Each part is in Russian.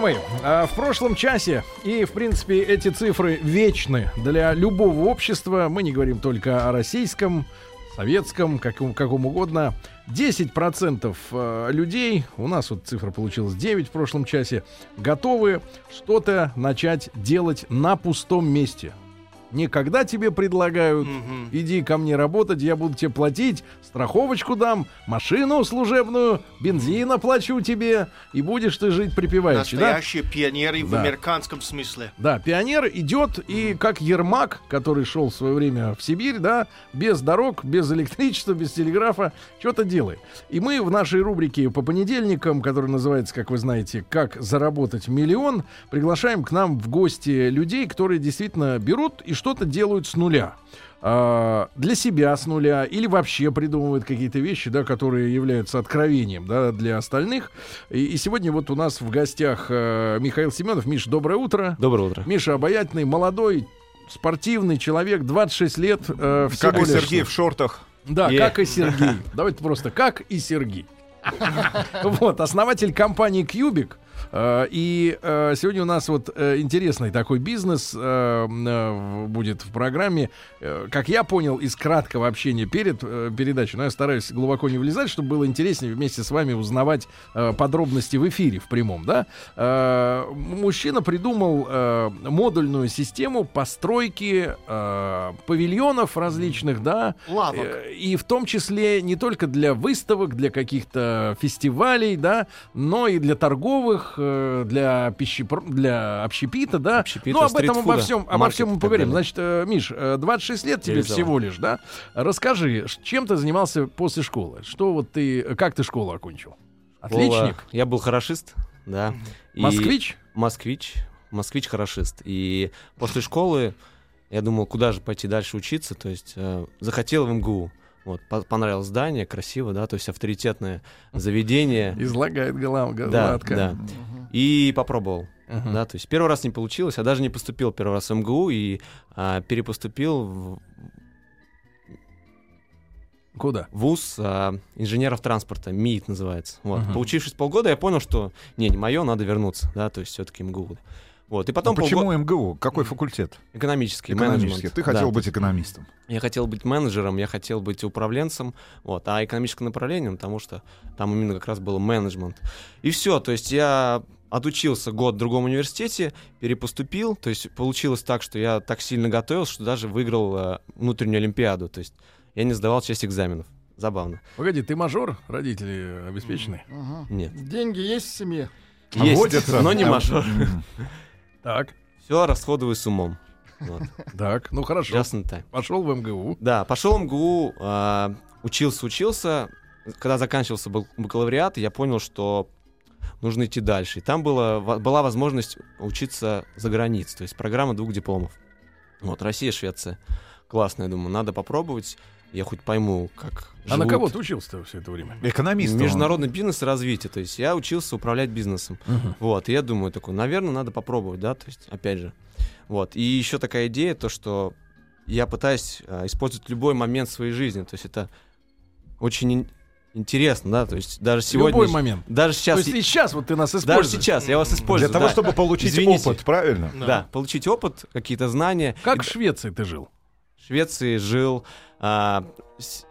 Мои, а, в прошлом часе, и в принципе эти цифры вечны для любого общества, мы не говорим только о российском, советском, каком, каком угодно, 10% э, людей, у нас вот цифра получилась 9 в прошлом часе, готовы что-то начать делать на пустом месте. Не когда тебе предлагают, иди ко мне работать, я буду тебе платить, страховочку дам, машину служебную, бензин оплачу тебе, и будешь ты жить припеваючи. да? Настоящие пионеры в Да. американском смысле. Да, пионер идет и как Ермак, который шел в свое время в Сибирь, да, без дорог, без электричества, без телеграфа, что-то делает. И мы в нашей рубрике по понедельникам, которая называется, как вы знаете, «Как заработать миллион», приглашаем к нам в гости людей, которые действительно берут и что-то делают с нуля. А, для себя с нуля или вообще придумывают какие-то вещи, да, которые являются откровением да, для остальных. И, и сегодня вот у нас в гостях э, Михаил Семенов. Миш, доброе утро. Доброе утро. Миша обаятельный, молодой, спортивный человек, 26 лет. э, всего Как и. Сергей в шортах. Да, Е. как и Сергей. Давайте просто как и Сергей. Вот, основатель компании Cubic. Э, И э, сегодня у нас вот э, интересный такой бизнес будет в программе. Как я понял из краткого общения перед передачей, но я стараюсь глубоко не влезать, чтобы было интереснее вместе с вами узнавать подробности в эфире, в прямом, да. Мужчина придумал модульную систему постройки павильонов различных, да, Лавок. И в том числе не только для выставок, для каких-то фестивалей, да, но и для торговых, для пищепр... для общепита, да. Общепита, ну, об этом обо всем, обо всем мы поговорим. Значит, э, Миш, э, 26 лет тебе Реализовал. всего лишь, да? Расскажи, чем ты занимался после школы? Что вот ты, как ты школу окончил? Отличник? Вова, Я был хорошист, да. И- Москвич? Москвич. Москвич-хорошист. И после школы я думал, куда же пойти дальше учиться. То есть э, захотел в МГУ. Вот, по- понравилось здание, красиво, да, то есть авторитетное заведение. Излагает голова, Да, гладко. да. И попробовал. Мгм. Да, то есть первый раз не получилось, я даже не поступил первый раз в МГУ и а, перепоступил в Куда? вуз а, инженеров транспорта, МИИТ называется. Вот. Мгм. Поучившись полгода, я понял, что не, не мое, надо вернуться, да, то есть все-таки МГУ. Вот. И потом Ну, Почему полго- МГУ? Какой факультет? экономический, Экономический. менеджмент. Ты хотел Да. быть экономистом. Я хотел быть менеджером, я хотел быть управленцем, вот, а экономическим направлением, потому что там именно как раз был менеджмент. И все, то есть я отучился год в другом университете, перепоступил, то есть получилось так, что я так сильно готовился, что даже выиграл э, внутреннюю олимпиаду, то есть я не сдавал часть экзаменов. Забавно. Погоди, ты мажор? Родители обеспеченные? Нет. Деньги есть в семье? Есть, Водятся. но не мажор. Так, Все расходую с умом. Вот. так, ну хорошо. Time. Пошел в МГУ. Да, пошел в МГУ, а, учился, учился. Когда заканчивался бак- бакалавриат, я понял, что нужно идти дальше. И там было, была возможность учиться за границей, то есть программа двух дипломов. Вот, Россия, Швеция. Классно, я думаю, надо попробовать. Я хоть пойму, как А на живут. кого ты учился все это время? Экономист. он. Международный бизнес и развитие. То есть я учился управлять бизнесом. Вот, и я думаю, такой, наверное, надо попробовать, да, то есть, опять же. Вот, и еще такая идея, то, что я пытаюсь а, использовать любой момент своей жизни, то есть это очень ин- интересно, да, то есть даже сегодня... Любой момент. Даже То сейчас... есть и сейчас вот ты нас Даже используешь. сейчас я вас Для использую, того, да. чтобы получить Извините. опыт, правильно? Да, получить опыт, какие-то знания. Как И в Швеции ты жил? в Швеции жил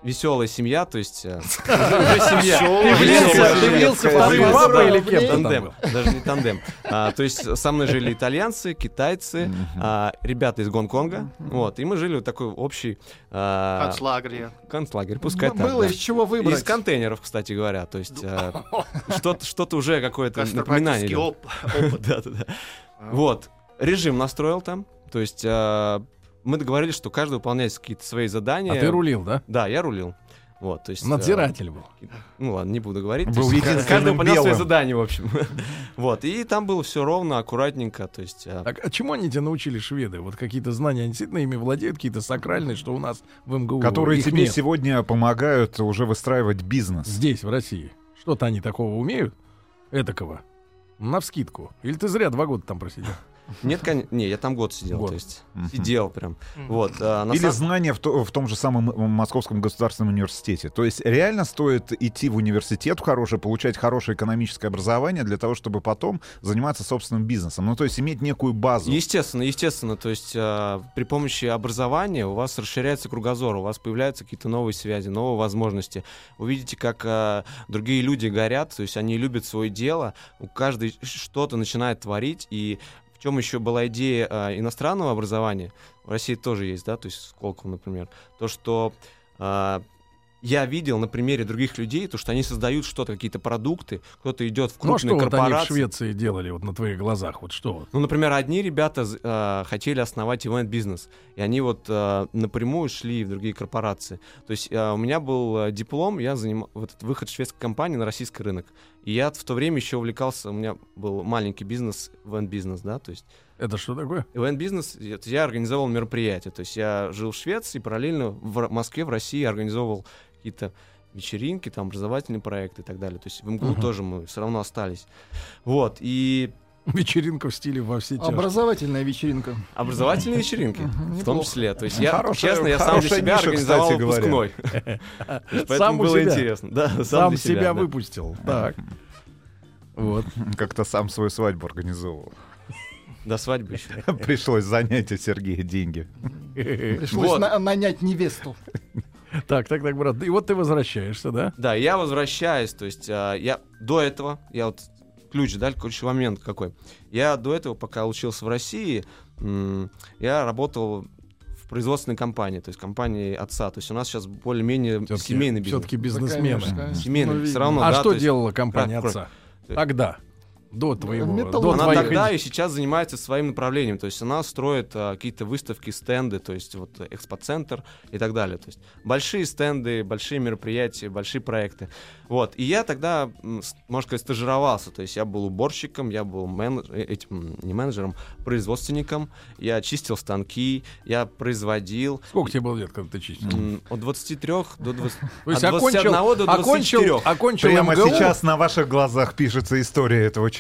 веселая семья, то есть а, уже семья. Ты влился, ты влился вторым Веселая папой или кем ты там Тандем, был? даже не тандем. А, то есть со мной жили итальянцы, китайцы, а, ребята из Гонконга, вот, и мы жили в такой общий а, Концлагеря. концлагерь, пускай так. Было да. из чего Из выбрать. контейнеров, кстати говоря, то есть а, что-то что-то уже какое-то напоминание. Гастробайтерский идет. оп- опыт. Да, да, да. Вот. Режим настроил там. То есть а, мы договорились, что каждый выполняет какие-то свои задания. А ты рулил, да? Да, я рулил. Вот, то есть, э, Надзиратель был. ну ладно, не буду говорить. Был То есть, Каждый выполнял свои белым. задания, в общем. Вот, и там было все ровно, аккуратненько, то есть... э, А, а чему они тебя научили, шведы? Вот какие-то знания, они действительно ими владеют, какие-то сакральные, что у нас в МГУ Которые их тебе нет. сегодня помогают уже выстраивать бизнес. Здесь, в России. Что-то они такого умеют? Этакого. Навскидку. Или ты зря два года там просидел? Нет, кон- не, я там год сидел, Год. то есть Мгм. сидел прям. Вот, а, Или сам- знания в, то- в том же самом м- Московском государственном университете. То есть реально стоит идти в университет хороший, получать хорошее экономическое образование для того, чтобы потом заниматься собственным бизнесом. Ну, то есть иметь некую базу. Естественно, естественно, то есть а, при помощи образования у вас расширяется кругозор, у вас появляются какие-то новые связи, новые возможности. Вы видите, как а, другие люди горят, то есть они любят свое дело, у каждый что-то начинает творить, и в чем еще была идея а, иностранного образования, в России тоже есть, да, то есть Сколково, например, то, что а, я видел на примере других людей, то, что они создают что-то, какие-то продукты, кто-то идет в Ну, а крупные что вот они в корпорации. Швеции делали вот на твоих глазах? Вот что? Ну, например, одни ребята э, хотели основать ивент-бизнес, и они вот э, напрямую шли в другие корпорации. То есть э, у меня был диплом, я занимал вот этот выход шведской компании на российский рынок. И я в то время еще увлекался, у меня был маленький бизнес, ивент-бизнес, да, то есть Это что такое? ивент-бизнес, я, организовал мероприятия, то есть я жил в Швеции, параллельно в Москве, в России организовывал какие-то вечеринки, там, образовательные проекты и так далее. То есть в МГУ Мгм. тоже мы все равно остались. Вот, и Вечеринка в стиле во все тяжкие. Образовательная вечеринка. Образовательные вечеринки, в том числе. То есть я, Хорошая- честно, я сам для себя ниша, организовал выпускной. Поэтому было интересно. Да, сам себя выпустил. Так. Вот. Как-то сам свою свадьбу организовывал. До свадьбы еще. Пришлось занять у Сергея деньги. Пришлось Вот. на- нанять невесту. Так, так, так, брат. И вот ты возвращаешься, да? Да, я возвращаюсь, то есть а, я до этого, я вот ключ, да, ключевой момент какой. Я до этого, пока учился в России, я работал в производственной компании, то есть компании отца. То есть у нас сейчас более-менее семейный бизнес. Все-таки Да, бизнесмены. конечно, конечно. Семейный, Ну, все равно. а да, что то есть делала компания Кровь, отца? Тогда. До твоего. Металл- До Она твоих тогда и сейчас занимается своим направлением. То есть она строит а, какие-то выставки, стенды, то есть вот экспоцентр и так далее. То есть большие стенды, большие мероприятия, большие проекты. Вот. И я тогда, можно сказать, стажировался. То есть я был уборщиком, я был менедж- э, этим, не менеджером, производственником. Я чистил станки, я производил. Сколько тебе было лет, когда ты чистил? От 23 до 20... То есть от 21 окончил, до окончил, 24. окончил Прямо МГУ, сейчас на ваших глазах пишется история этого человека.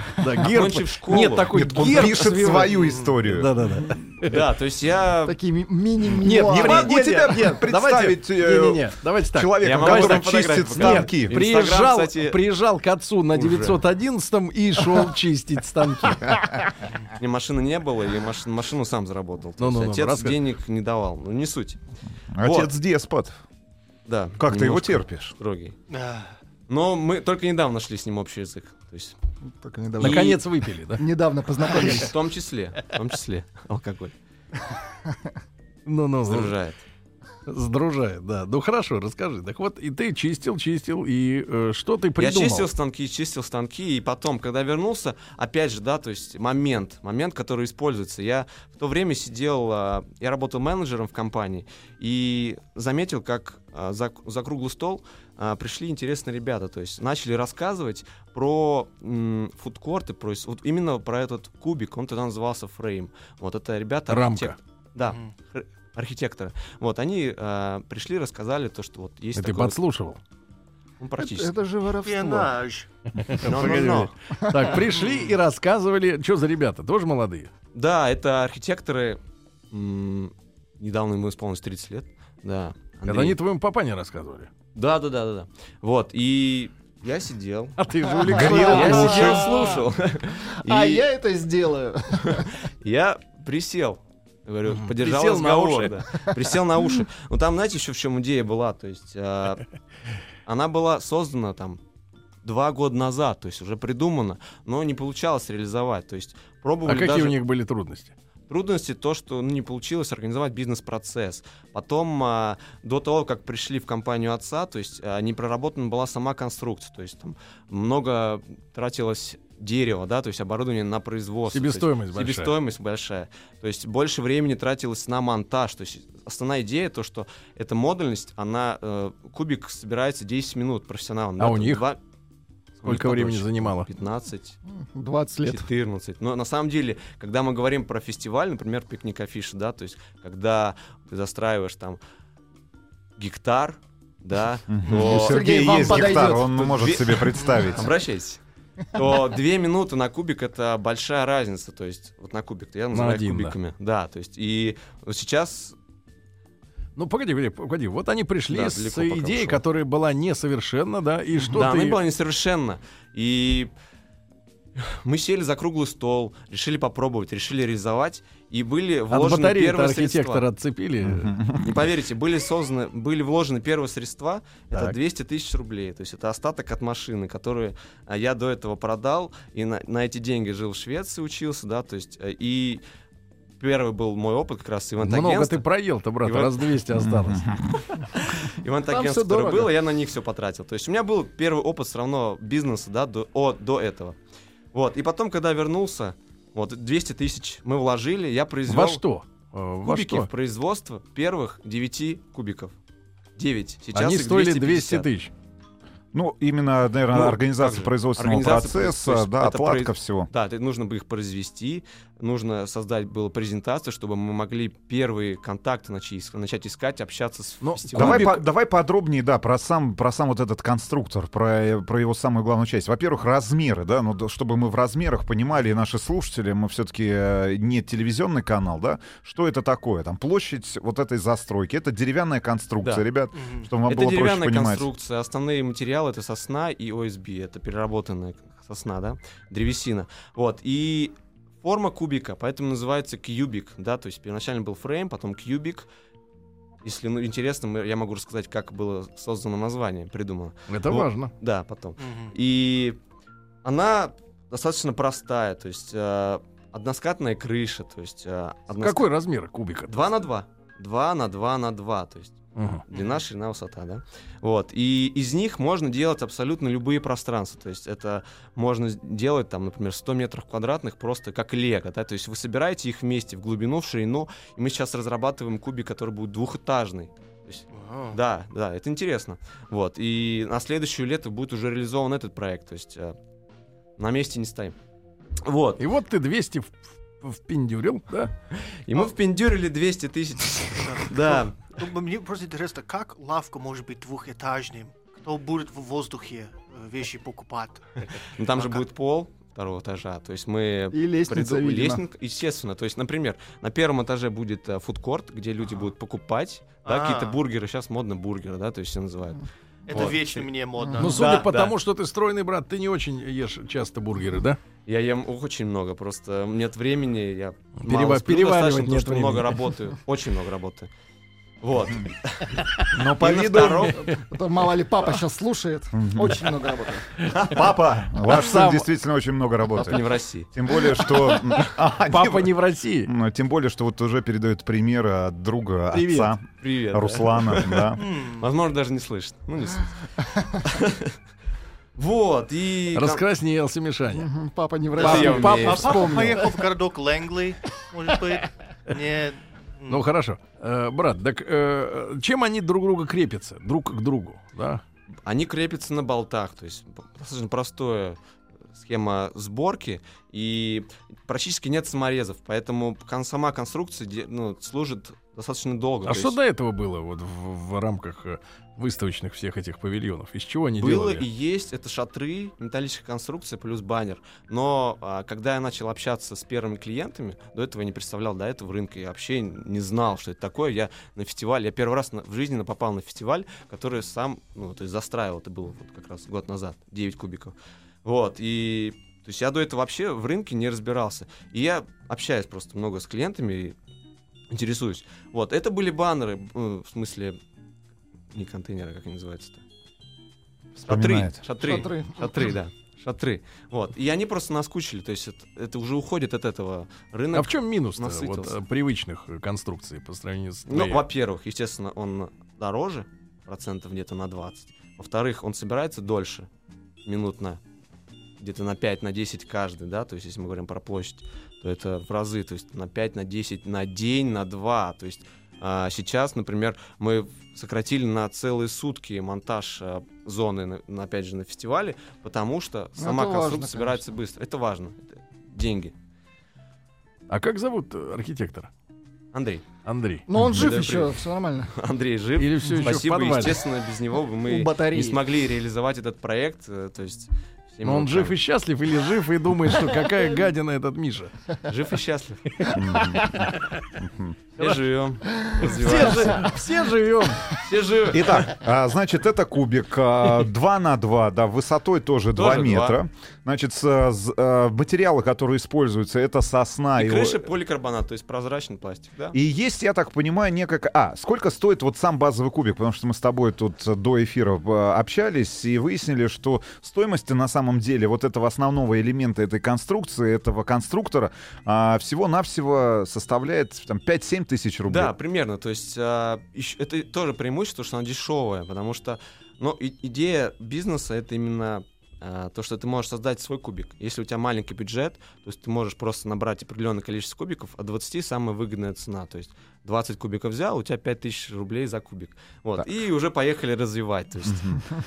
да, герб. Окончив школу. Нет, такой Нет, он герб пишет свивает. свою историю. Да-да-да. Да, то есть я... Такие ми- мини Нет, Не могу тебя представить, Давайте, э, давайте так. Могу который чистит станки. Приезжал, приезжал к отцу на уже. 911 и шел чистить станки. Мне машины не было, или маш- машину сам заработал. То Ну-ну-ну, есть отец денег не давал. Ну, не суть. Отец деспот. Да. Как ты его терпишь? Строгий. А, Но мы только недавно нашли с ним общий язык. То есть, Только недавно. Наконец выпили, да? Недавно познакомились. в том числе, в том числе, алкоголь Ну-ну, сдружает. сдружает, да. Ну хорошо, расскажи. Так вот, и ты чистил, чистил, и э, что ты Я придумал? чистил станки, чистил станки, и потом, когда вернулся, опять же, да, то есть момент, момент, который используется. Я в то время сидел, а, я работал менеджером в компании, и заметил, как за, за круглый стол а, пришли интересные ребята, то есть начали рассказывать про м, фудкорты, про, вот именно про этот кубик, он тогда назывался фрейм. Вот это ребята... Рамка. Да, ар- архитекторы. Вот, они а, пришли, рассказали то, что вот есть И ты такой... вот- подслушивал. ну, практически. Это же воровство. Пенаж. Но-но-но. Так, пришли и рассказывали, что за ребята, тоже молодые? Да, это архитекторы. м, Недавно ему исполнилось 30 лет. Да. Это Андрей. они твоему папане рассказывали. Да, да, да, да, да. Вот. И я сидел. А ты Грел жулик. Я сидел, слушал. А я это сделаю. я присел. Говорю, Мгм. поддержал Присел на уши. да. Присел на уши. Ну там, знаете, еще в чем идея была? То есть а, она была создана там два года назад, то есть уже придумана, но не получалось реализовать. То есть А пробовали какие даже... у них были трудности? Трудности то, что ну, не получилось организовать бизнес-процесс. Потом, а, до того, как пришли в компанию отца, то есть а, не проработана была сама конструкция. То есть там много тратилось дерево, да, то есть оборудование на производство. То есть Себестоимость большая. Себестоимость большая. То есть больше времени тратилось на монтаж. То есть основная идея то, что эта модульность, она э, кубик собирается 10 минут профессионалом. А да, у них? два- Сколько времени занимало? 15, 20 лет. 14. Но на самом деле, когда мы говорим про фестиваль, например, пикник афиши, да, то есть когда ты застраиваешь там гектар, да, то... Сергей, вам есть гектар, подойдет. он Тут может две- себе представить. Обращайтесь. То две минуты на кубик это большая разница, то есть вот на кубик, я называю один, да. кубиками, да. то есть и вот сейчас Ну, погоди, погоди, погоди. Вот они пришли Да, с идеей, которая была несовершенна, да, и что да, ты... она была несовершенна. И мы сели за круглый стол, решили попробовать, решили реализовать, и были От вложены батареи первые архитектора средства. отцепили. Не поверите, были созданы, были вложены первые средства, это Так. 200 тысяч рублей. То есть это остаток от машины, которые а, я до этого продал, и на, на эти деньги жил в Швеции, учился, да, то есть, э, и первый был мой опыт как раз Много ты проел-то, брат, Иван- раз 200 осталось. Ивент-агентство, которое дорого. было, я на них все потратил. То есть у меня был первый опыт все равно бизнеса, да, до, о- до этого. Вот, и потом, когда вернулся, вот, 200 тысяч мы вложили, я произвел Во что? Э, Во кубики что? в производство первых 9 кубиков. 9. Сейчас Они их стоили 200 250. тысяч. Ну, именно, наверное, Ну, организация производственного Организация, процесса, есть да, отладка произ- всего. Да, нужно бы их произвести, нужно создать было презентацию, чтобы мы могли первые контакты начать, начать искать, общаться с Ну, фестивалем. Давай, по- давай подробнее, да, про сам, про сам вот этот конструктор, про, э, про его самую главную часть. Во-первых, размеры, да, ну, чтобы мы в размерах понимали, и наши слушатели, мы все-таки не телевизионный канал, да, что это такое? Там площадь вот этой застройки, это деревянная конструкция, Да. ребят, Мгм. чтобы вам это было проще деревянная понимать. конструкция, основные материалы это сосна и ОСБ, это переработанная сосна, да, древесина. Вот, и форма кубика, поэтому называется кьюбик, да, то есть первоначально был фрейм, потом кьюбик. Если ну, интересно, я могу рассказать, как было создано название, придумано. Это Вот. важно. Да, потом. Мгм. И она достаточно простая, то есть э, односкатная крыша, то есть э, односка- Какой размер кубика? 2 на 2. 2 на 2 на 2, то есть Мгм. длина, ширина, высота, да. Вот. И из них можно делать абсолютно любые пространства. То есть это можно делать, там, например, 100 метров квадратных просто как лего, да. То есть вы собираете их вместе в глубину, в ширину, и мы сейчас разрабатываем кубик, который будет двухэтажный. То есть, Вау. да, да, это интересно. Вот. И на следующее лето будет уже реализован этот проект. То есть э, на месте не стоим. Вот. И вот ты 200 в- в- впендюрил, да? И мы впендюрили 200 тысяч. Да. Ну, Мне просто интересно, как лавка может быть двухэтажным? Кто будет в воздухе э, вещи покупать? Ну там же А как? будет пол второго этажа. То есть мы И лестница, приду- лестница, естественно. То есть, например, на первом этаже будет э, фудкорт, где люди будут покупать да, А. какие-то бургеры. Сейчас модно бургеры, да, то есть все называют. Это Вот. вечно мне модно. Ну, Да, судя по да. тому, что ты стройный, брат, ты не очень ешь часто бургеры, да? Я ем очень много, просто нет времени, я Перева- мало сплю переваривать достаточно, потому нет что много работаю, очень много работаю. Вот. Но по И на виду... мало ли папа сейчас слушает. Очень много работает. Папа, ваш сын Сам- действительно очень много Папа не работает. в России. Тем более, что... А, Папа не в России. Тем более, что вот уже передает примеры от друга, отца, Привет. Руслана, да. Возможно, даже не слышит. Ну, не суть. Вот, и... Раскраснелся Мишаня. Папа не в России. папа умею. А папа вспомнил. поехал в городок Лэнгли, может быть? Не... Ну хорошо, Э, брат, так э, чем они друг друга крепятся, друг к другу, да? Они крепятся на болтах, то есть достаточно простая схема сборки, и практически нет саморезов, поэтому сама конструкция ну, служит достаточно долго. А то что есть до этого было вот в, в рамках э, выставочных всех этих павильонов? Из чего они было делали? и есть, это шатры, металлическая конструкция плюс баннер. Но а, когда я начал общаться с первыми клиентами, до этого я не представлял, до этого рынка я вообще не знал, что это такое. Я на фестивале, я первый раз на- в жизни попал на фестиваль, который сам, ну, то есть застраивал, это было вот как раз год назад, 9 кубиков. Вот, и то есть я до этого вообще в рынке не разбирался. И я общаюсь просто много с клиентами, и интересуюсь. Вот, это были баннеры, э, в смысле, не контейнеры, как они называются-то? Шатры, шатры, Шатры. шатры, да, шатры. Вот, и они просто наскучили, то есть это, это уже уходит от этого рынок. А в чем минус вот, э, привычных конструкций по сравнению с Ну, во-первых, естественно, он дороже, процентов где-то на 20. Во-вторых, он собирается дольше, минут на где-то на 5, на 10 каждый, да, то есть если мы говорим про площадь, то это в разы, то есть на 5, на 10, на день, на 2, то есть а, сейчас, например, мы сократили на целые сутки монтаж а, зоны, на, на, опять же, на фестивале, потому что Ну, сама конструкция важно, собирается быстро. Это важно. Это деньги. А как зовут э, архитектора? Андрей. Андрей. Но он жив Да, еще, привет. все нормально. Андрей жив. Или все еще в Спасибо. подвале? Естественно, без него бы мы не смогли реализовать этот проект. э, То есть Но он жив и счастлив или жив и думает, что какая гадина этот Миша? жив и счастлив. Все живем, Все, живем. Все живы. Итак, а, значит, это кубик а, 2 на 2, да, высотой тоже 2 Тоже метра. Значит, а, материалы, которые используются, это сосна. И и крыша поликарбонат, то есть прозрачный пластик, да? И есть, я так понимаю, некая... А, сколько стоит вот сам базовый кубик? Потому что мы с тобой тут до эфира общались и выяснили, что стоимость на самом деле вот этого основного элемента этой конструкции, этого конструктора, а, всего-навсего составляет там 5-7 тысяч рублей. Да, примерно. То есть а, это тоже преимущество, что она дешевая, потому что ну, и- идея бизнеса это именно а, то, что ты можешь создать свой кубик. Если у тебя маленький бюджет, то есть ты можешь просто набрать определенное количество кубиков, а 20 самая выгодная цена. То есть 20 кубиков взял, у тебя 5000 рублей за кубик. Вот. Так. И уже поехали развивать. То есть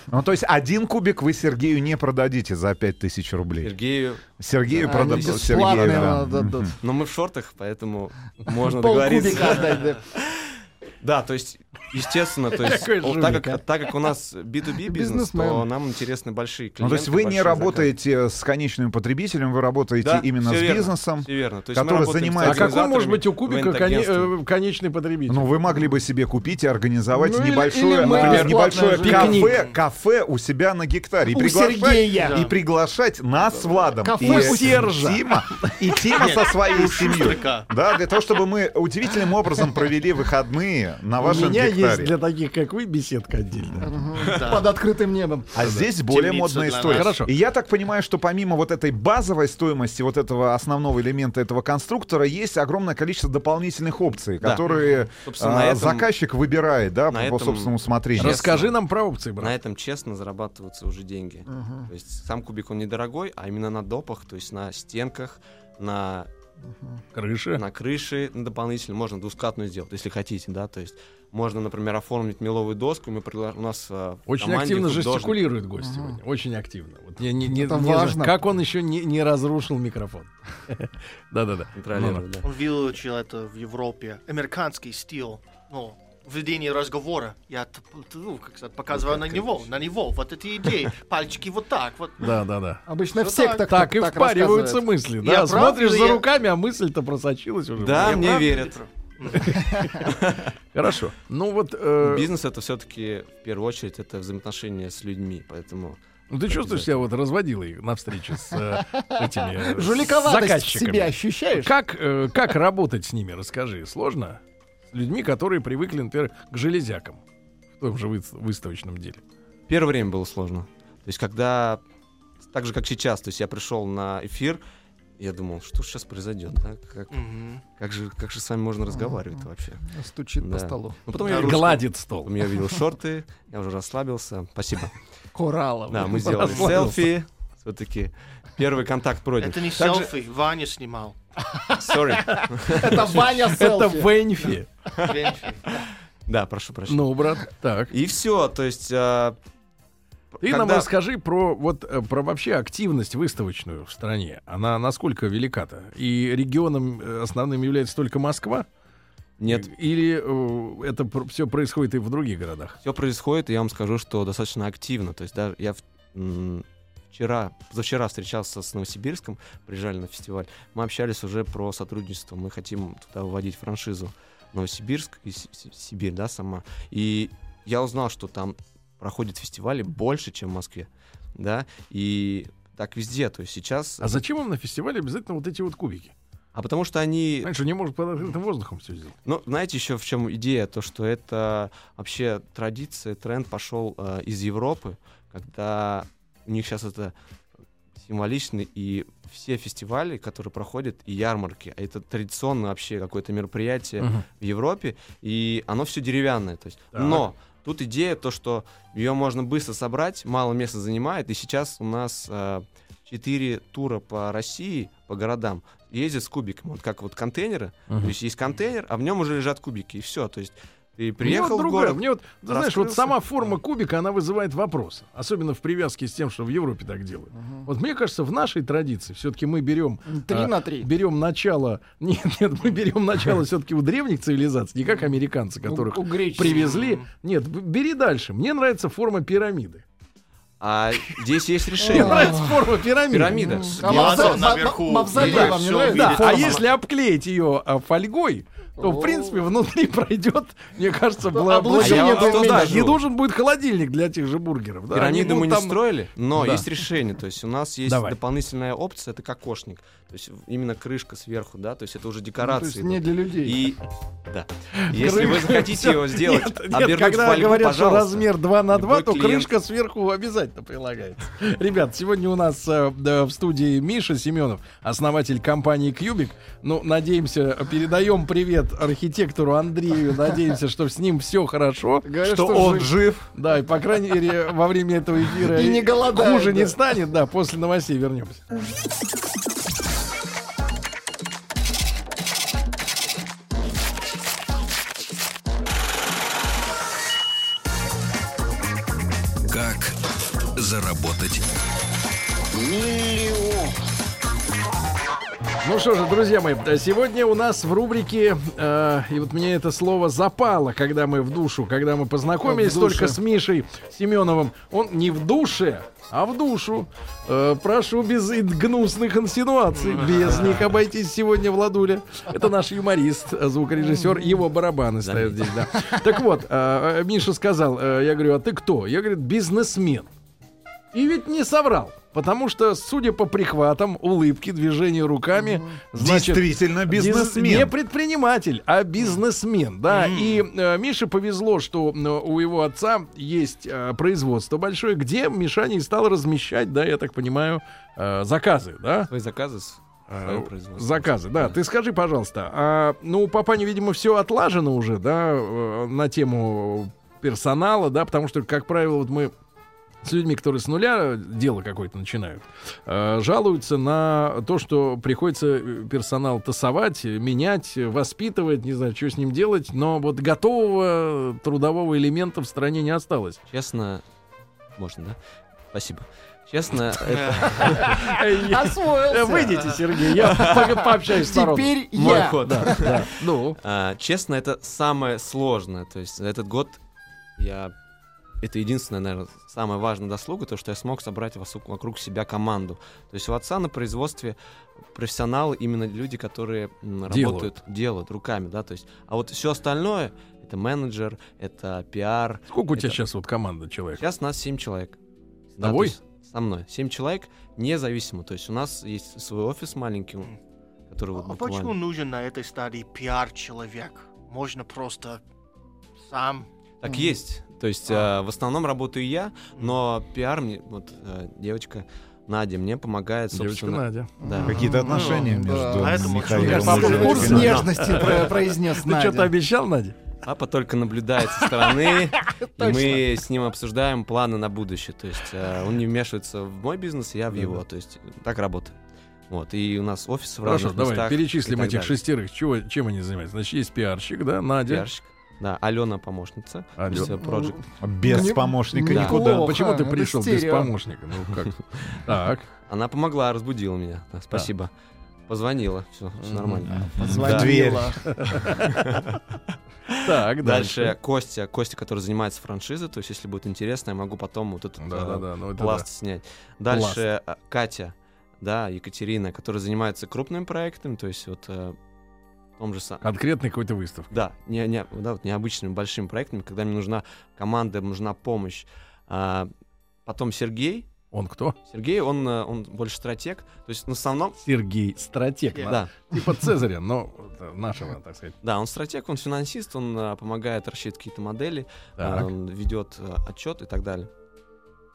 Ну, то есть один кубик вы Сергею не продадите за 5 тысяч рублей. Сергею... Сергею А, продадут. Сергею, да. дадут. Но мы в шортах, поэтому можно договориться. отдать, да. Да, то есть, естественно, то есть, так, как, так как у нас B2B бизнес, то нам интересны большие клиенты. Ну, то есть вы не работаете с конечным потребителем, вы работаете Да, именно с верно. бизнесом. заказы. Все верно. То есть который занимается- А какой может быть у кубика коне- э, конечный потребитель? Ну, вы могли бы себе купить и организовать Ну, или- небольшое, или мы например, небольшое кафе, кафе у себя на гектаре. И У приглашать, Сергея. и приглашать нас с Владом. Кафе и у Сержа. Тима, и Тима со своей семьей. Да, для того, чтобы мы удивительным образом провели выходные на вашем меня есть для таких, как вы, беседка. Да. Под открытым небом. А здесь более модная история. Хорошо. И я так понимаю, что помимо вот этой базовой стоимости, вот этого основного элемента этого конструктора, есть огромное количество дополнительных опций, которые а, на заказчик выбирает, да, на по, собственному усмотрению. Расскажи нам про опции, На брат. этом честно зарабатываются уже деньги. То есть сам кубик он недорогой, а именно на допах, то есть на стенках, на, Крыша. на крыше на дополнительно можно двускатную сделать, если хотите, да, то есть можно, например, оформить меловую доску, мы пригла- у нас а, Очень активно жестикулирует гость сегодня. Очень активно. Вот я не, не- Это не знаю, важно. как он еще не, не разрушил микрофон. Да-да-да. да. Он выучил это в Европе. Американский стиль. Ну, ведение разговора. Я ну, как сказать, показываю на него, на него. Вот эти идеи. Пальчики вот так. Вот. Да-да-да. Обычно Всё все так. так, Так и впариваются рассказывают. мысли. Я Да, прав смотришь или за я- руками, а мысль-то просочилась уже. Да, Я мне прав верят. Хорошо. Ну вот, э, Бизнес это все-таки в первую очередь это взаимоотношения с людьми, поэтому ну ты чувствуешь себя вот разводилой на встрече с э, этими э, Жуликоватость заказчиками. себе ощущаешь? Как, э, как работать с ними, расскажи. Сложно? С людьми, которые привыкли, например, к железякам в том же вы- выставочном деле. первое время было сложно. То есть когда так же как сейчас, то есть я пришел на эфир, я думал, что сейчас произойдет, да? Как, Мгм. как же как же с вами можно разговаривать вообще? Стучит по Да. столу. Ну потом я. Гладит стол. потом я увидел шорты, я уже расслабился. Спасибо. Коралловый. Да, мы сделали селфи. Все-таки первый контакт пройден. Это не Также- селфи. Ваня снимал. Sorry. Это Ваня Это селфи. Венфи. Венчи. Да, прошу прощения. Ну, брат, так. И все, то есть... Ты нам когда- расскажи про вот э, про вообще активность выставочную в стране. Она насколько велика-то? И регионом э, основным является только Москва? Нет, Или э, это все происходит и в других городах? все происходит, и я вам скажу, что достаточно активно. То есть да, я в- вчера, позавчера встречался с Новосибирском, приезжали на фестиваль. Мы общались уже про сотрудничество. Мы хотим туда вводить франшизу Новосибирск и Си- Си- Сибирь, да, сама. И я узнал, что там проходят фестивали больше, чем в Москве, да, и так везде. То есть сейчас... А зачем вам на фестивале обязательно вот эти вот кубики? А потому что они... Знаешь, не может под открытым воздухом все сделать. Ну, знаете еще в чем идея? То, что это вообще традиция, тренд пошел э, из Европы, когда у них сейчас это символично, и все фестивали, которые проходят, и ярмарки, а это традиционно вообще какое-то мероприятие Мгм. в Европе, и оно все деревянное. То есть. Так. Но тут идея то, что ее можно быстро собрать, мало места занимает, и сейчас у нас э, тура по России, по городам, ездят с кубиками. Вот как вот контейнеры. Мгм. То есть есть контейнер, а в нем уже лежат кубики, и все. То есть ты Мне приехал вот в другое. город. Мне вот, ты знаешь, вот сама форма кубика, она вызывает вопросы. Особенно в привязке с тем, что в Европе так делают. Вот мне кажется, в нашей традиции все-таки мы берем Три а, на три. берем начало. Нет, нет, мы берем начало все-таки у древних цивилизаций, не как американцы, которых У- у привезли. Нет, бери дальше. Мне нравится форма пирамиды. А здесь есть Мне решение. нравится форма пирамиды. Пирамида. А мавзолей- вам не нравится? А если обклеить ее а, фольгой, то, в принципе, внутри пройдет, мне кажется, бла- облучение да, не должен будет холодильник для тех же бургеров. да. Они Пирамиду мы не там- строили, но Да. есть решение. То есть у нас есть Давай. дополнительная опция, это кокошник. То есть именно крышка сверху, да, то есть это уже Ну, то декорации. есть не для людей. И да. Если вы захотите его сделать, Нет, нет, обернуть когда фольгу, говорят, что пожалуйста. размер 2 на 2, Любой то клиент. крышка сверху обязательно прилагается. Ребят, сегодня у нас э, да, в студии Миша Семенов, основатель компании Кьюбик. Ну, надеемся, передаем привет архитектору Андрею. Надеемся, что с ним все хорошо. Говорят, Что что он жив. жив. Да, и по крайней мере, во время этого эфира И не голодает, хуже не да. станет. Да, после новостей вернемся. Заработать Ну что же, друзья мои, сегодня у нас в рубрике, э, и вот мне это слово запало, когда мы в душу, когда мы познакомились только с Мишей Семеновым. Он не в душе, а в душу. Э, прошу без гнусных инсинуаций. Без них обойтись сегодня, Владуля. Это наш юморист, звукорежиссер. Его барабаны стоят здесь, да. Так вот, э, Миша сказал, э, я говорю, а ты кто? Я говорю, бизнесмен. И ведь не соврал. Потому что, судя по прихватам, улыбке, движению руками, значит, Действительно Биз- бизнесмен. Не предприниматель, а бизнесмен, да. И э, Мише повезло, что э, у его отца есть э, производство большое, где Мишаня и стал размещать, да, я так понимаю, э, заказы, да. Свои заказы с- Э, свое производство. Заказы, да. Ты скажи, пожалуйста, а, ну, у папани, видимо, все отлажено уже, да, э, на тему персонала, да, потому что, как правило, вот мы с людьми, которые с нуля дело какое-то начинают, э, жалуются на то, что приходится э, персонал тасовать, э, менять, э, воспитывать, не знаю, что с ним делать, но вот готового трудового элемента в стране не осталось. Честно, можно, да? Спасибо. Честно, это Э, Освоился. Выйдите, Сергей, я по- пообщаюсь с народом. Теперь я. ход. Да, да. Ну, А, честно, это самое сложное. То есть за этот год я... Это единственная, наверное, самая важная заслуга, то, что я смог собрать вокруг себя команду. То есть у отца на производстве профессионалы, именно люди, которые Делают. работают, делают руками, да, то есть. А вот все остальное, это менеджер, это пиар. сколько у тебя Это- сейчас вот команда человек? Сейчас нас 7 человек. С тобой? то есть со мной. 7 человек независимо. То есть у нас есть свой офис маленький, который вот А буквально... почему нужен на этой стадии пиар-человек? Можно просто сам. Так есть. То есть э, в основном работаю я, но пиар мне, вот э, девочка Надя мне помогает, Девочка собственно. Надя. Да. Какие-то отношения Ну, между да. Поэтому Михаилом и Женечкой. нежности про- произнес Ты что-то обещал, Надя? Папа только наблюдает со стороны, и мы с ним обсуждаем планы на будущее. То есть э, он не вмешивается в мой бизнес, я в его. То есть так работает. Вот, и у нас офис в Хорошо, разных давай местах перечислим этих далее. шестерых. Чего, чем они занимаются? Значит, есть пиарщик, да, Надя. Пиарщик. Да, Алена помощница. Алё- project. Без Не- помощника Да. никуда. Плохо, Почему ты пришел без помощника? Ну как? Так. Она помогла, разбудила меня. Да, спасибо. Позвонила, все, Мгм. нормально. Звонила. Так, Дальше дальше. Костя, Костя, который занимается франшизой, то есть если будет интересно, я могу потом вот этот Да, да, э, да. Ну, это пласт снять. Дальше э, Катя, да, Екатерина, которая занимается крупными проектами, то есть вот э, том же самом. да. Конкретной какой-то выставки. Да, не, не, да, вот необычными большими проектами, когда мне нужна команда, нужна помощь. А, потом Сергей. Он кто? Сергей, он, э, он больше стратег. То есть в основном... Сергей Стратег. Да. Да, Типа Цезаря, но это нашего, так сказать. да, он стратег, он финансист, он э, помогает рассчитывать какие-то модели, ведет э, отчет и так далее.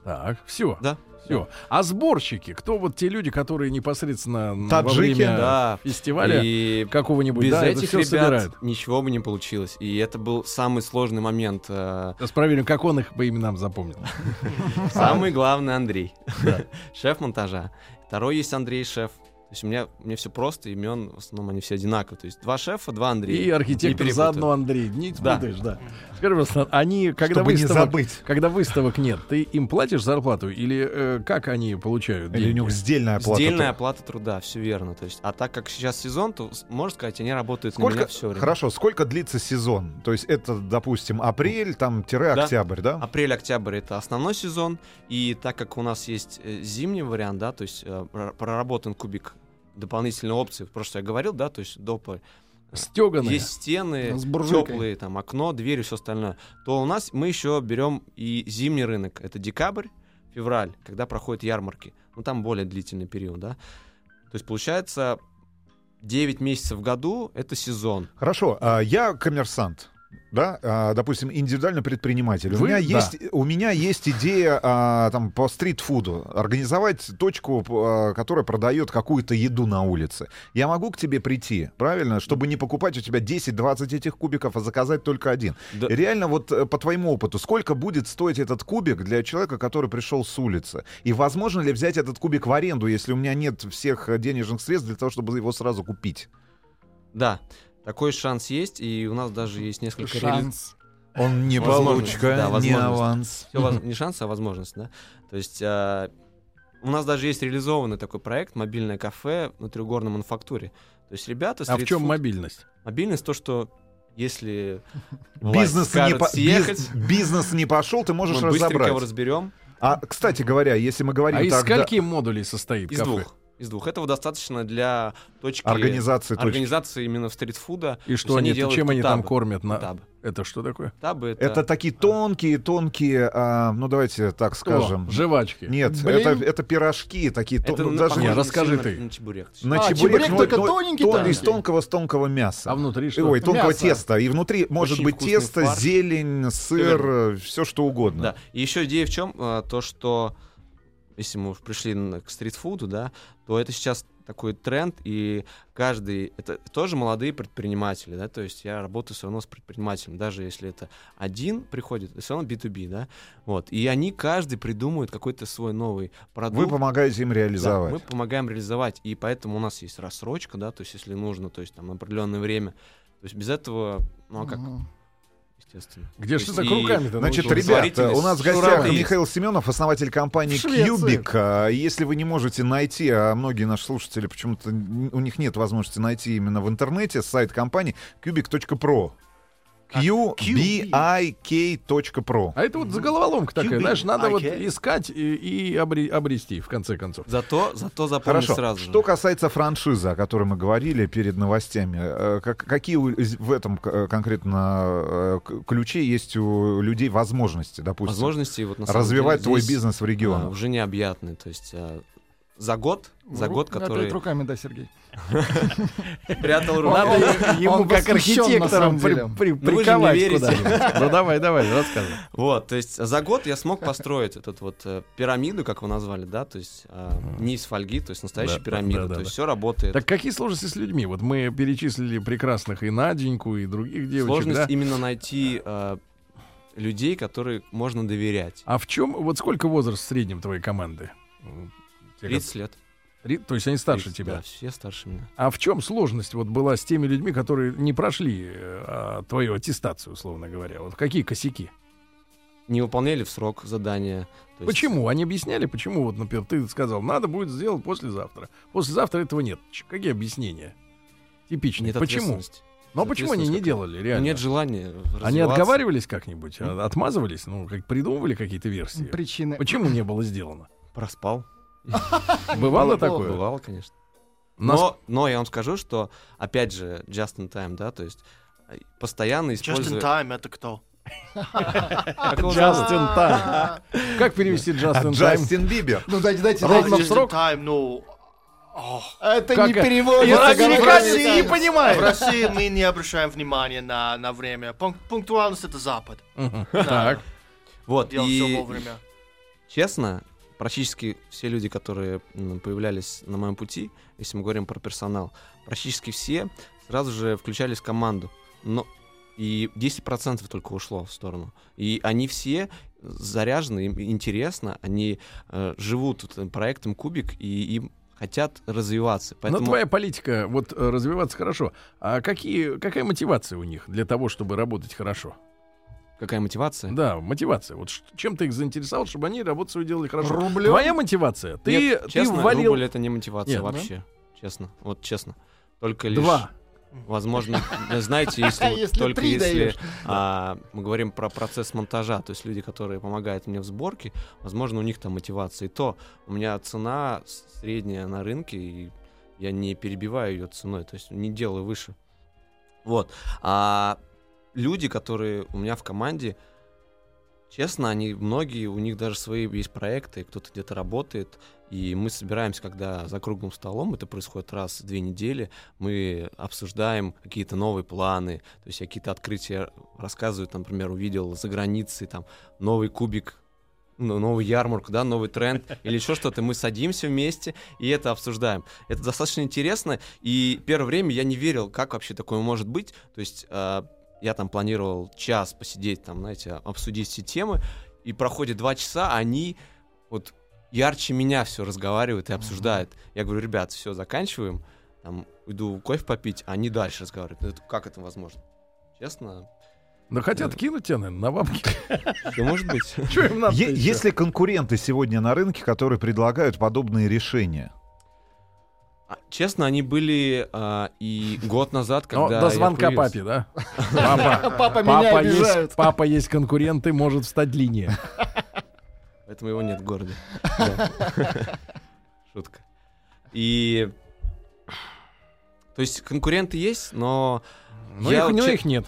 Так, все. Да. Все. А сборщики? Кто вот те люди, которые непосредственно м, во Таджики? время Да. фестиваля И какого-нибудь, без да, этих ребят собирают? ничего бы не получилось. И это был самый сложный момент. э, Сейчас проверим, как он их по именам запомнил. Самый главный Андрей, шеф монтажа. Второй есть Андрей Шеф. То есть у меня, у меня все просто, имен в основном они все одинаковые. То есть два шефа, два Андрея. И архитектор Не заодно Андрей. Не Да. спутаешь, да. Скажи, пожалуйста, они, когда Чтобы не выставок, забыть. когда выставок нет, ты им платишь зарплату или э, как они получают Или у деньги? них сдельная оплата. Сдельная оплата труда, все верно. То есть, а так как сейчас сезон, то можно сказать, они работают на Сколько, меня все время. хорошо, сколько длится сезон? То есть это, допустим, апрель, там, тире октябрь, да? Апрель-октябрь это основной сезон, и так как у нас есть э, зимний вариант, да, то есть э, пр- проработан кубик дополнительные опции, что я говорил, да, то есть допы Стеганые. есть стены, теплые, там окно, двери, все остальное, то у нас мы еще берем и зимний рынок. Это декабрь, февраль, когда проходят ярмарки. Ну там более длительный период, да. То есть получается 9 месяцев в году это сезон. Хорошо, а, я коммерсант. Да, а, допустим, индивидуальный предприниматель. У Вы? меня, Да. есть, у меня есть идея а, там, по стритфуду. Организовать точку, а, которая продает какую-то еду на улице. Я могу к тебе прийти, правильно? Чтобы не покупать у тебя 10-20 этих кубиков, а заказать только один. Да. Реально, вот э, по твоему опыту, сколько будет стоить этот кубик для человека, который пришел с улицы? И возможно ли взять этот кубик в аренду, если у меня нет всех э, денежных средств для того, чтобы его сразу купить? Да, такой шанс есть, и у нас даже есть несколько Шанс. Он не получка, да, не аванс. Всё воз- не шанс, а возможность, да. То есть а, у нас даже есть реализованный такой проект мобильное кафе на трехгорной мануфактуре. То есть ребята... А в чем стритфуд- мобильность? Мобильность то, что если Бизнес не, по- съехать, биз- бизнес не пошел, ты можешь мы быстренько разобрать. его разберем. А, кстати говоря, если мы говорим А из тогда скольки модулей состоит Из кафе? двух. Из двух. Этого достаточно для точки организации точки. организации именно стритфуда. И То что они, делают чем они там кормят? На... Тутабы. Это что такое? Тутабы это, Это такие тонкие, тонкие, а, ну давайте так скажем. О, жвачки. Нет, Блин. это, это пирожки такие, то- это ну, на- даже Не, расскажи ты. На, на чебурек. на А, чебурек, чебурек но- только но- тоненький тон- там? из тонкого с тонкого мяса. А внутри что? Ой, тонкого Мясо. теста. И внутри может Очень быть тесто, фарш. зелень, сыр, все что угодно. Да. И еще идея в чем? А, То, что если мы уж пришли к стритфуду, да, то это сейчас такой тренд, и каждый, это тоже молодые предприниматели, да, то есть я работаю все равно с предпринимателем, даже если это один приходит, это все равно B2B, да, вот, и они каждый придумывает какой-то свой новый продукт. Вы помогаете им Да, реализовать. мы помогаем реализовать, и поэтому у нас есть рассрочка, да, то есть если нужно, то есть там на определенное время, то есть без этого, ну а как, Мгм. Естественно. Где То ж ты так руками-то Значит, научился? ребята, у нас в гостях. Михаил Семенов, основатель компании. Cubic. А, Если вы не можете найти, а многие наши слушатели почему-то у них нет возможности найти именно в интернете сайт компании cubic.pro. qbik.pro. А это вот заголоволомка такая, знаешь, надо вот искать и, и обре- обрести, в конце концов. Зато, зато запомни Хорошо. сразу же. Что касается франшизы, о которой мы говорили перед новостями, э, как- какие в этом э, конкретно э, ключе есть у людей возможности, допустим, возможности вот на самом развивать деле твой здесь, бизнес в а, регионах? уже необъятны. То есть а, за год, за Ру- год, Опять который руками, да, Сергей. прямо руки. Надо Он- ему как архитектором Ну, приковать верите. куда-нибудь. Ну давай, давай, рассказывай. Вот, то есть за год я смог построить этот вот э, пирамиду, как вы назвали, да, то есть а, не из фольги, то есть настоящая Да, пирамида, да, да, то есть все работает. Так какие сложности с людьми? Вот мы перечислили прекрасных и Наденьку, и других девочек, Сложность именно найти а, людей, которые можно доверять. А в чем, вот сколько возраст в среднем твоей команды? М, те, 30 лет. То есть они старше 30, тебя. Да, все старше меня. А в чем сложность вот была с теми людьми, которые не прошли э, а, твою аттестацию, условно говоря? Вот какие косяки? Не выполняли в срок задания. есть Почему? Они объясняли, почему, вот, например, ты сказал, надо будет сделать послезавтра. Послезавтра этого нет. Какие объяснения? Типичные. Нет почему? Но почему они не делали, Ну, реально? Нет желания Они отговаривались как-нибудь? а, Отмазывались? Ну, как придумывали какие-то версии? Причины. Почему не было сделано? Проспал. Бывало такое? Бывало, конечно. Но, но я вам скажу, что, опять же, just in time, да, то есть э, постоянно Just in используя... time это кто? In time. Как перевести just in time? Джастин Бибер. Ну дайте, дайте, Ровно дайте. в Just in срок? time, ну... Это не короче. американцы не В понимают. России мы не обращаем внимания на, на время. Пунк- Пунктуальность это Запад. Так. Вот, Делал все и вовремя. честно, практически все люди, которые появлялись на моем пути, если мы говорим про персонал, практически все сразу же включались в команду. Но и 10% только ушло в сторону. И они все заряжены, им интересно, они э, живут проектом Кубик и им хотят развиваться. Поэтому... Но твоя политика, вот э, развиваться хорошо. А какие, какая мотивация у них для того, чтобы работать хорошо? Какая мотивация? Да, мотивация. Вот чем ты их заинтересовал, чтобы они работу свою делали хорошо? Рублем? Твоя мотивация. Ты, Нет, ты честно, ввалил рубль это не мотивация Нет, да? вообще. Честно. Вот честно. Только лишь... два. Возможно, знаете, если, вот Если только если а, мы говорим про процесс монтажа, то есть люди, которые помогают мне в сборке, возможно, у них там мотивация. И то у меня цена средняя на рынке, и я не перебиваю ее ценой, то есть не делаю выше. Вот. А люди, которые у меня в команде, честно, они многие, у них даже свои есть проекты, кто-то где-то работает, и мы собираемся, когда за круглым столом, это происходит раз в две недели, мы обсуждаем какие-то новые планы, то есть какие-то открытия рассказываю, там, например, увидел за границей там новый кубик ну, новую ярмарку, да, новый тренд или еще что-то, мы садимся вместе и это обсуждаем. Это достаточно интересно, и первое время я не верил, как вообще такое может быть. То есть э, я там планировал час посидеть, там, знаете, обсудить все темы, и проходит два часа, они вот ярче меня все разговаривают и обсуждают. Я говорю, ребят, все, заканчиваем, там, иду кофе попить, а они дальше разговаривают. Это- как это возможно? Честно? Да хотят кинуть тебя, наверное, на бабки. Да может быть. Что им надо? Е- Есть ли конкуренты сегодня на рынке, которые предлагают подобные решения? А, Честно, они были а, и год назад, когда до я звонка папе, да? Папа, Папа меня папа есть, обижают. папа есть конкуренты, может встать линия. Поэтому его нет в городе. Да. Шутка. И... То есть конкуренты есть, но... Но я их, но их нет.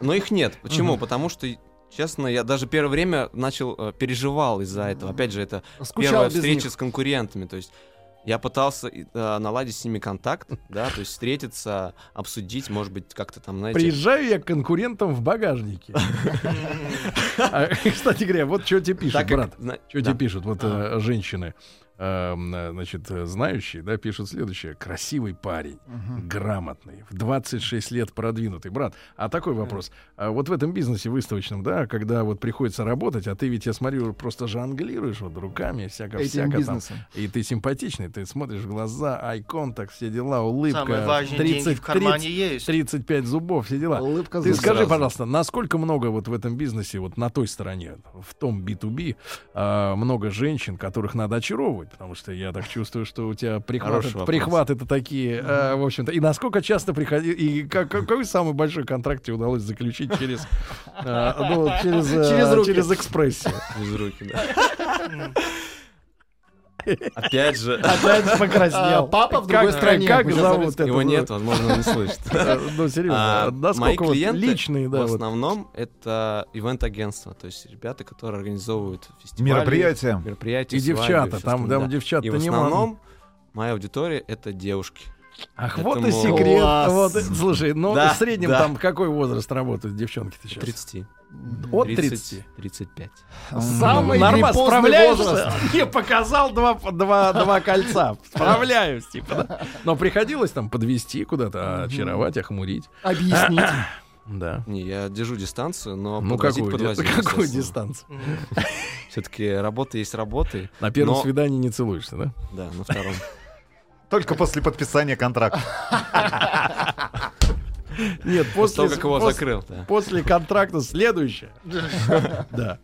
Но их нет. Почему? Потому что, честно, я даже первое время начал э, переживал из-за этого. Опять же, это Скучал первая встреча них. с конкурентами. То есть я пытался э, наладить с ними контакт, да, то есть встретиться, обсудить, может быть, как-то там, знаете... Приезжаю я к конкурентам в багажнике. А, Кстати говоря, вот что тебе пишут, брат. Что тебе пишут? Вот э, женщины, значит, э, знающие, да, пишут следующее. Красивый парень, грамотный, в 26 лет продвинутый. Брат, а такой вопрос. А вот в этом бизнесе выставочном, да, когда вот приходится работать, а ты ведь, я смотрю, просто жонглируешь вот руками, всяко-всяко там. И ты симпатичный, ты смотришь в глаза, ай контакт, все дела, улыбка. Самые важные деньги в кармане есть. 35 зубов, все дела. Улыбка Ты скажи, сразу. пожалуйста, насколько много вот в этом бизнесе, вот на той стороне, в том B2B, а, много женщин, которых надо очаровывать, потому что я так чувствую, что у тебя прихваты, Хороший вопрос. прихваты это такие, а, в общем-то. И насколько часто приходи, и как- какой самый большой контракт тебе удалось заключить через, а, ну, через, а, Через руки. через экспрессию? Из руки, да. Опять же, Опять же А, покраснел. Папа в Как- другой стране. Как Мы сейчас зовут записываем. это? его нет, возможно, он не слышит. Ну, серьезно, А, мои клиенты личные, да, в вот. основном это ивент-агентства, то есть ребята, которые организовывают фестивали, Мероприятия. мероприятия, И девчата, там, да. девчата И в основном моя аудитория это девушки. Ах, вот и секрет. Класс. Вот, слушай, ну Да, в среднем да. там какой возраст работают девчонки-то сейчас? 30. От 30. 35. Самый Нормально, справляешься? возраст. Не, показал два, два, два кольца. Справляюсь, типа. да. Но приходилось там подвести куда-то, очаровать, охмурить. Объяснить. Да. Не, я держу дистанцию, но Ну, подвозить какую, подвозить, какую дистанцию? Все-таки работа есть работа. На первом Но- свидании не целуешься, да? Да, на втором. Только после подписания контракта. Нет, После как его закрыл. после контракта следующее. Да.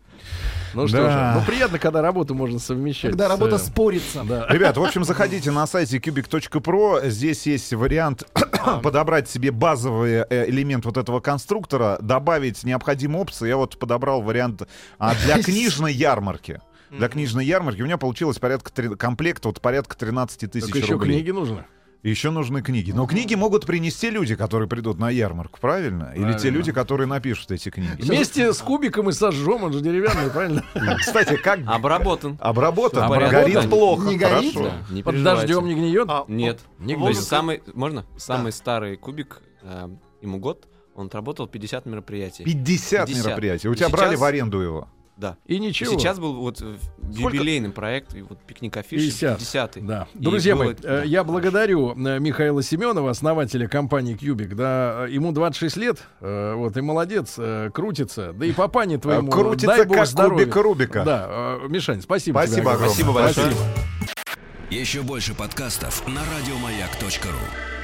Ну что Да. же, ну приятно, когда работу можно совмещать. Когда с, работа э, спорится. Да. Ребят, в общем, заходите на сайте cubic.pro. Здесь есть вариант подобрать себе базовый э, элемент вот этого конструктора, добавить необходимые опции. Я вот подобрал вариант а, для книжной ярмарки. Для книжной ярмарки у меня получилось порядка три- комплекта, вот порядка 13 тысяч Так еще рублей. книги нужны. Еще нужны книги. Но книги могут принести люди, которые придут на ярмарку, правильно? Или те Правильно. люди, которые напишут эти книги. Вместе с кубиком и сожжем, он же деревянный, правильно? Кстати, как Обработан. обработан? Горит плохо. Не горит? Не Под дождем не гниет? А, Нет. Не гниет. самый, можно? Самый старый кубик, э, ему год, он отработал 50 мероприятий. 50, 50. мероприятий. У тебя брали в аренду его? Да. И И ничего. сейчас был вот э, Сколько? юбилейный проект, и вот пикник афиш 50. 50 Да. И Друзья было- мои, э, да, я хорошо. благодарю э, Михаила Семенова, основателя компании Кьюбик. Да, ему 26 лет, вот, и молодец, крутится. Да и папане твоему, крутится, дай бог как здоровья. кубик Рубика. Да, Мишань, спасибо тебе Спасибо огромное. огромное. Спасибо большое. Спасибо. Еще больше подкастов на радиомаяк.ру.